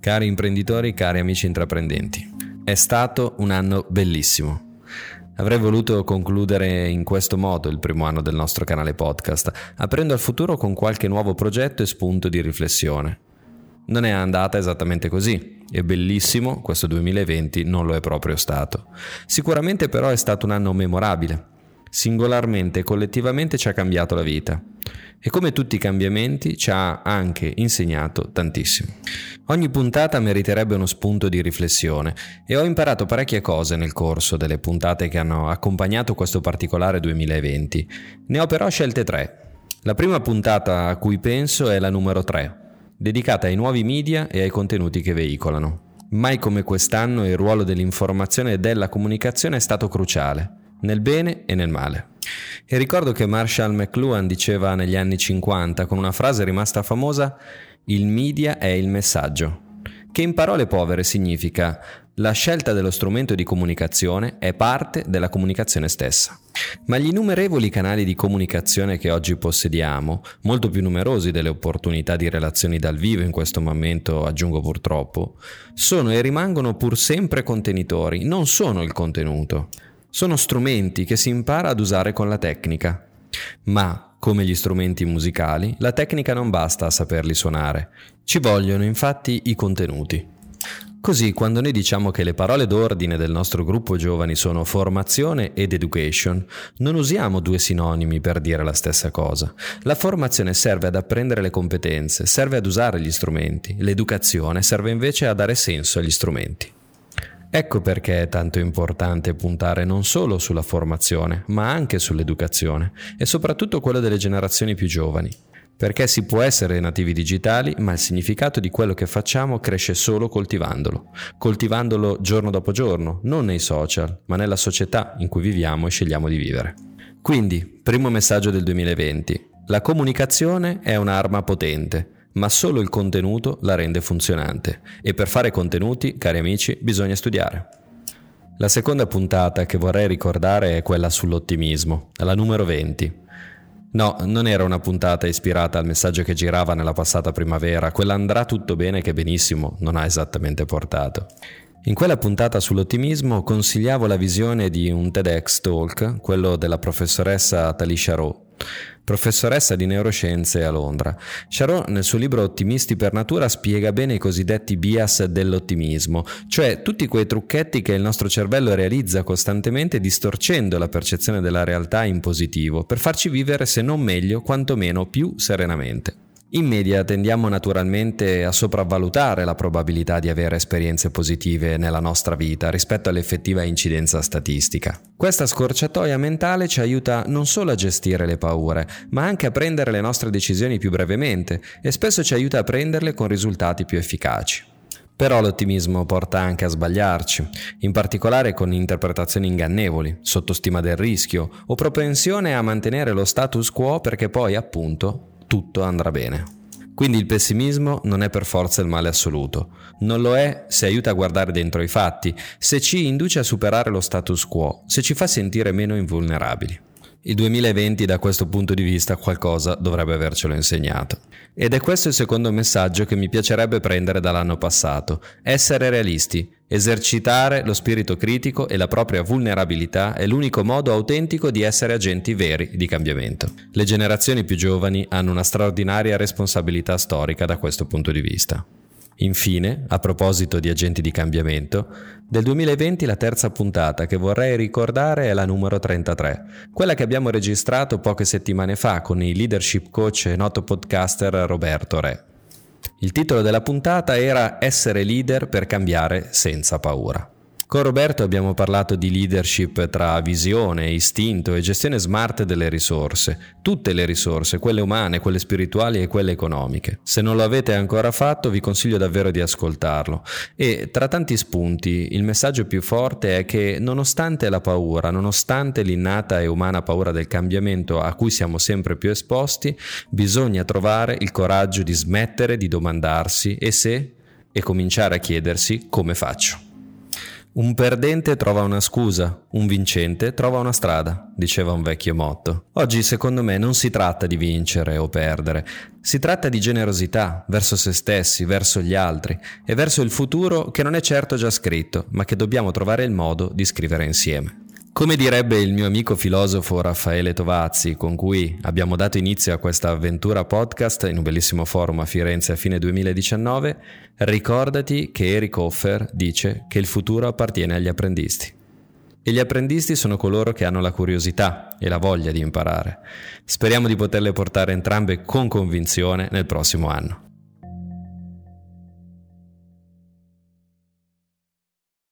Cari imprenditori, cari amici intraprendenti, è stato un anno bellissimo. Avrei voluto concludere in questo modo il primo anno del nostro canale podcast, aprendo al futuro con qualche nuovo progetto e spunto di riflessione. Non è andata esattamente così e bellissimo questo 2020 non lo è proprio stato. Sicuramente però è stato un anno memorabile. Singolarmente e collettivamente ci ha cambiato la vita e come tutti i cambiamenti ci ha anche insegnato tantissimo. Ogni puntata meriterebbe uno spunto di riflessione e ho imparato parecchie cose nel corso delle puntate che hanno accompagnato questo particolare 2020. Ne ho però scelte tre. La prima puntata a cui penso è la numero 3, dedicata ai nuovi media e ai contenuti che veicolano. Mai come quest'anno il ruolo dell'informazione e della comunicazione è stato cruciale, nel bene e nel male. E ricordo che Marshall McLuhan diceva negli anni 50 con una frase rimasta famosa il media è il messaggio, che in parole povere significa la scelta dello strumento di comunicazione è parte della comunicazione stessa. Ma gli innumerevoli canali di comunicazione che oggi possediamo, molto più numerosi delle opportunità di relazioni dal vivo in questo momento, aggiungo purtroppo, sono e rimangono pur sempre contenitori, non sono il contenuto. Sono strumenti che si impara ad usare con la tecnica. Ma, come gli strumenti musicali, la tecnica non basta a saperli suonare. Ci vogliono infatti i contenuti. Così, quando noi diciamo che le parole d'ordine del nostro gruppo giovani sono formazione ed education, non usiamo due sinonimi per dire la stessa cosa. La formazione serve ad apprendere le competenze, serve ad usare gli strumenti, l'educazione serve invece a dare senso agli strumenti. Ecco perché è tanto importante puntare non solo sulla formazione, ma anche sull'educazione e soprattutto quella delle generazioni più giovani. Perché si può essere nativi digitali, ma il significato di quello che facciamo cresce solo coltivandolo. Coltivandolo giorno dopo giorno, non nei social, ma nella società in cui viviamo e scegliamo di vivere. Quindi, primo messaggio del 2020. La comunicazione è un'arma potente ma solo il contenuto la rende funzionante e per fare contenuti, cari amici, bisogna studiare. La seconda puntata che vorrei ricordare è quella sull'ottimismo, la numero 20. No, non era una puntata ispirata al messaggio che girava nella passata primavera, quella andrà tutto bene che benissimo non ha esattamente portato. In quella puntata sull'ottimismo consigliavo la visione di un TEDx Talk, quello della professoressa Talisha Rowe, professoressa di neuroscienze a Londra. Charot nel suo libro Ottimisti per natura spiega bene i cosiddetti bias dell'ottimismo, cioè tutti quei trucchetti che il nostro cervello realizza costantemente distorcendo la percezione della realtà in positivo, per farci vivere se non meglio, quantomeno più serenamente. In media tendiamo naturalmente a sopravvalutare la probabilità di avere esperienze positive nella nostra vita rispetto all'effettiva incidenza statistica. Questa scorciatoia mentale ci aiuta non solo a gestire le paure, ma anche a prendere le nostre decisioni più brevemente e spesso ci aiuta a prenderle con risultati più efficaci. Però l'ottimismo porta anche a sbagliarci, in particolare con interpretazioni ingannevoli, sottostima del rischio o propensione a mantenere lo status quo perché poi, appunto, tutto andrà bene. Quindi il pessimismo non è per forza il male assoluto, non lo è se aiuta a guardare dentro i fatti, se ci induce a superare lo status quo, se ci fa sentire meno invulnerabili. Il 2020 da questo punto di vista qualcosa dovrebbe avercelo insegnato. Ed è questo il secondo messaggio che mi piacerebbe prendere dall'anno passato. Essere realisti, esercitare lo spirito critico e la propria vulnerabilità è l'unico modo autentico di essere agenti veri di cambiamento. Le generazioni più giovani hanno una straordinaria responsabilità storica da questo punto di vista. Infine, a proposito di agenti di cambiamento, del 2020 la terza puntata che vorrei ricordare è la numero 33, quella che abbiamo registrato poche settimane fa con il leadership coach e noto podcaster Roberto Re. Il titolo della puntata era Essere leader per cambiare senza paura. Con Roberto abbiamo parlato di leadership tra visione, istinto e gestione smart delle risorse, tutte le risorse, quelle umane, quelle spirituali e quelle economiche. Se non lo avete ancora fatto vi consiglio davvero di ascoltarlo e tra tanti spunti il messaggio più forte è che nonostante la paura, nonostante l'innata e umana paura del cambiamento a cui siamo sempre più esposti, bisogna trovare il coraggio di smettere di domandarsi e se e cominciare a chiedersi come faccio. Un perdente trova una scusa, un vincente trova una strada, diceva un vecchio motto. Oggi secondo me non si tratta di vincere o perdere, si tratta di generosità verso se stessi, verso gli altri e verso il futuro che non è certo già scritto, ma che dobbiamo trovare il modo di scrivere insieme. Come direbbe il mio amico filosofo Raffaele Tovazzi, con cui abbiamo dato inizio a questa avventura podcast in un bellissimo forum a Firenze a fine 2019, ricordati che Eric Hoffer dice che il futuro appartiene agli apprendisti. E gli apprendisti sono coloro che hanno la curiosità e la voglia di imparare. Speriamo di poterle portare entrambe con convinzione nel prossimo anno.